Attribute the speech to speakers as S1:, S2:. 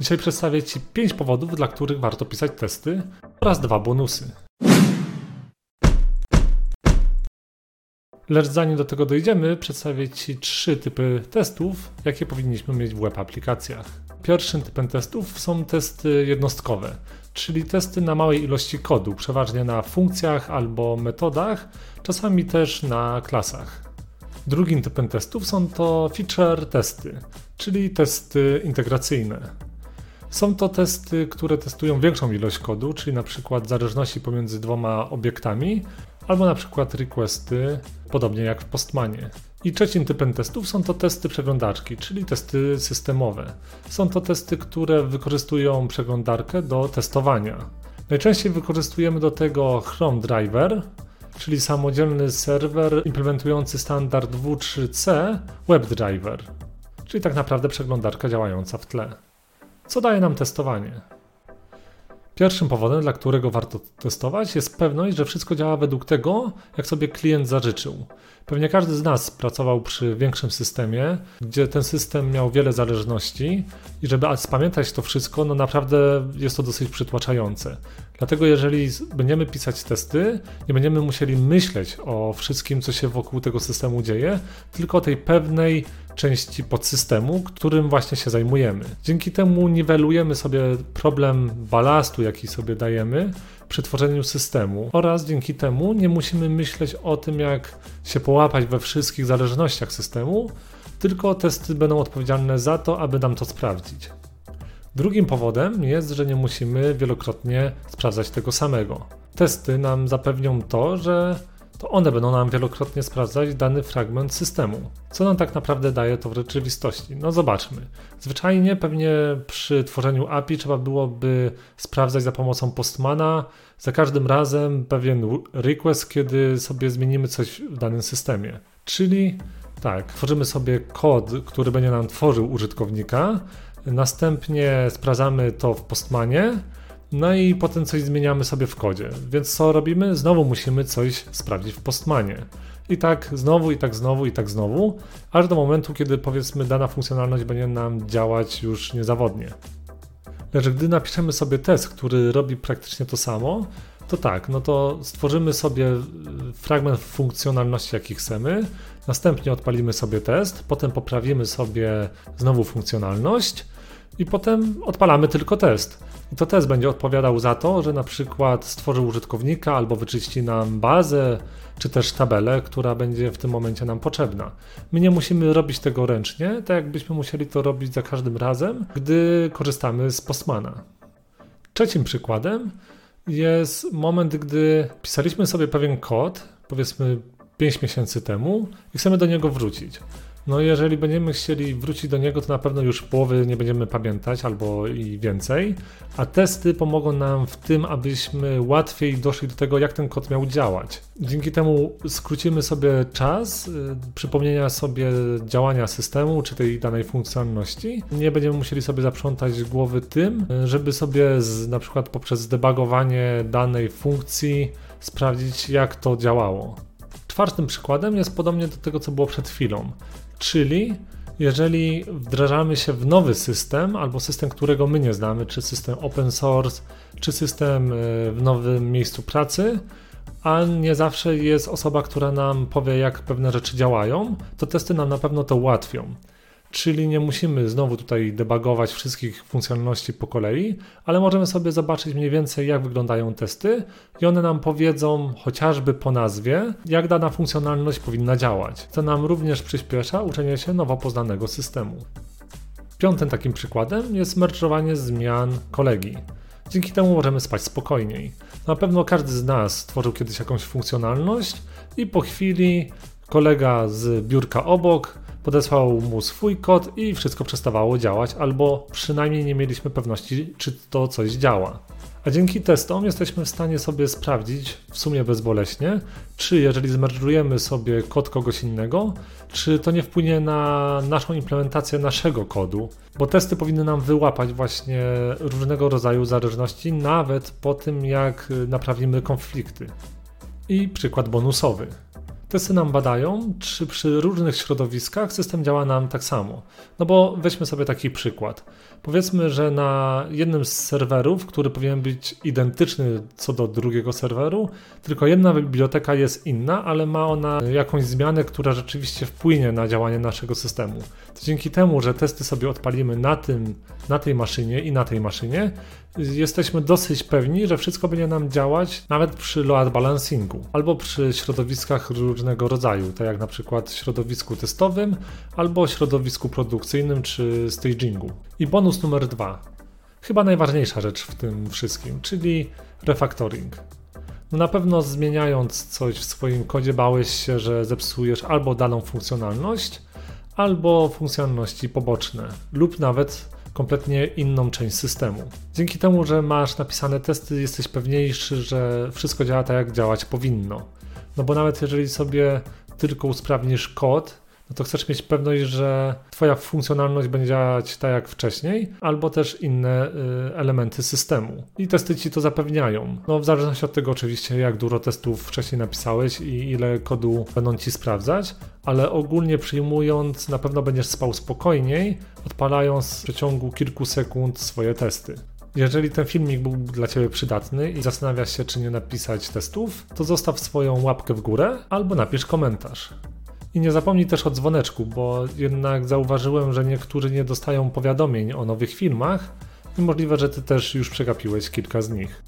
S1: Dzisiaj przedstawię Ci 5 powodów, dla których warto pisać testy oraz dwa bonusy. Lecz zanim do tego dojdziemy, przedstawię Ci trzy typy testów, jakie powinniśmy mieć w web aplikacjach. Pierwszym typem testów są testy jednostkowe, czyli testy na małej ilości kodu, przeważnie na funkcjach albo metodach, czasami też na klasach. Drugim typem testów są to feature testy, czyli testy integracyjne. Są to testy, które testują większą ilość kodu, czyli na przykład zależności pomiędzy dwoma obiektami, albo na przykład requesty, podobnie jak w Postmanie. I trzecim typem testów są to testy przeglądarki, czyli testy systemowe. Są to testy, które wykorzystują przeglądarkę do testowania. Najczęściej wykorzystujemy do tego Chrome Driver, czyli samodzielny serwer implementujący standard W3C WebDriver, czyli tak naprawdę przeglądarka działająca w tle. Co daje nam testowanie? Pierwszym powodem, dla którego warto testować, jest pewność, że wszystko działa według tego, jak sobie klient zażyczył. Pewnie każdy z nas pracował przy większym systemie, gdzie ten system miał wiele zależności i żeby spamiętać to wszystko, no naprawdę jest to dosyć przytłaczające. Dlatego jeżeli będziemy pisać testy, nie będziemy musieli myśleć o wszystkim, co się wokół tego systemu dzieje, tylko o tej pewnej części podsystemu, którym właśnie się zajmujemy. Dzięki temu niwelujemy sobie problem balastu, jaki sobie dajemy przy tworzeniu systemu oraz dzięki temu nie musimy myśleć o tym, jak się połapać we wszystkich zależnościach systemu, tylko testy będą odpowiedzialne za to, aby nam to sprawdzić. Drugim powodem jest, że nie musimy wielokrotnie sprawdzać tego samego. Testy nam zapewnią to, że to one będą nam wielokrotnie sprawdzać dany fragment systemu. Co nam tak naprawdę daje to w rzeczywistości? No zobaczmy. Zwyczajnie pewnie przy tworzeniu API trzeba byłoby sprawdzać za pomocą Postmana za każdym razem pewien request, kiedy sobie zmienimy coś w danym systemie. Czyli tak, tworzymy sobie kod, który będzie nam tworzył użytkownika, następnie sprawdzamy to w Postmanie, no i potem coś zmieniamy sobie w kodzie. Więc co robimy? Znowu musimy coś sprawdzić w Postmanie. I tak znowu, i tak znowu, i tak znowu, aż do momentu, kiedy powiedzmy dana funkcjonalność będzie nam działać już niezawodnie. Lecz gdy napiszemy sobie test, który robi praktycznie to samo, to tak, no to stworzymy sobie fragment funkcjonalności, jaki chcemy, następnie odpalimy sobie test, potem poprawimy sobie znowu funkcjonalność i potem odpalamy tylko test. I to test będzie odpowiadał za to, że na przykład stworzy użytkownika albo wyczyści nam bazę, czy też tabelę, która będzie w tym momencie nam potrzebna. My nie musimy robić tego ręcznie, tak jakbyśmy musieli to robić za każdym razem, gdy korzystamy z Postmana. Trzecim przykładem jest moment, gdy pisaliśmy sobie pewien kod, powiedzmy 5 miesięcy temu, i chcemy do niego wrócić. No jeżeli będziemy chcieli wrócić do niego, to na pewno już połowy nie będziemy pamiętać albo i więcej, a testy pomogą nam w tym, abyśmy łatwiej doszli do tego, jak ten kod miał działać. Dzięki temu skrócimy sobie czas y, przypomnienia sobie działania systemu czy tej danej funkcjonalności. Nie będziemy musieli sobie zaprzątać głowy tym, y, żeby sobie z, na przykład poprzez debugowanie danej funkcji sprawdzić, jak to działało. Czwartym przykładem jest podobnie do tego, co było przed chwilą. Czyli jeżeli wdrażamy się w nowy system, albo system, którego my nie znamy, czy system open source, czy system e, w nowym miejscu pracy, a nie zawsze jest osoba, która nam powie, jak pewne rzeczy działają, to testy nam na pewno to ułatwią. Czyli nie musimy znowu tutaj debugować wszystkich funkcjonalności po kolei, ale możemy sobie zobaczyć mniej więcej, jak wyglądają testy i one nam powiedzą chociażby po nazwie, jak dana funkcjonalność powinna działać. To nam również przyspiesza uczenie się nowo poznanego systemu. Piątym takim przykładem jest merge'owanie zmian kolegi. Dzięki temu możemy spać spokojniej. Na pewno każdy z nas stworzył kiedyś jakąś funkcjonalność i po chwili kolega z biurka obok podesłał mu swój kod i wszystko przestawało działać, albo przynajmniej nie mieliśmy pewności, czy to coś działa. A dzięki testom jesteśmy w stanie sobie sprawdzić w sumie bezboleśnie, czy jeżeli zmerżujemy sobie kod kogoś innego, czy to nie wpłynie na naszą implementację naszego kodu, bo testy powinny nam wyłapać właśnie różnego rodzaju zależności, nawet po tym jak naprawimy konflikty. I przykład bonusowy. Testy nam badają, czy przy różnych środowiskach system działa nam tak samo. No bo weźmy sobie taki przykład. Powiedzmy, że na jednym z serwerów, który powinien być identyczny co do drugiego serweru, tylko jedna biblioteka jest inna, ale ma ona jakąś zmianę, która rzeczywiście wpłynie na działanie naszego systemu. To dzięki temu, że testy sobie odpalimy na, tym, na tej maszynie i na tej maszynie, jesteśmy dosyć pewni, że wszystko będzie nam działać nawet przy load balancingu albo przy środowiskach różnego rodzaju, tak jak na przykład środowisku testowym albo środowisku produkcyjnym czy stagingu. I bonus numer dwa. Chyba najważniejsza rzecz w tym wszystkim, czyli refactoring. No na pewno zmieniając coś w swoim kodzie bałeś się, że zepsujesz albo daną funkcjonalność, albo funkcjonalności poboczne, lub nawet kompletnie inną część systemu. Dzięki temu, że masz napisane testy, jesteś pewniejszy, że wszystko działa tak, jak działać powinno. No bo nawet jeżeli sobie tylko usprawnisz kod, no to chcesz mieć pewność, że Twoja funkcjonalność będzie działać tak jak wcześniej, albo też inne y, elementy systemu. I testy Ci to zapewniają. No w zależności od tego oczywiście, jak dużo testów wcześniej napisałeś i ile kodu będą Ci sprawdzać, ale ogólnie przyjmując, na pewno będziesz spał spokojniej, odpalając w przeciągu kilku sekund swoje testy. Jeżeli ten filmik był dla Ciebie przydatny i zastanawiasz się, czy nie napisać testów, to zostaw swoją łapkę w górę albo napisz komentarz. I nie zapomnij też o dzwoneczku, bo jednak zauważyłem, że niektórzy nie dostają powiadomień o nowych filmach i możliwe, że Ty też już przegapiłeś kilka z nich.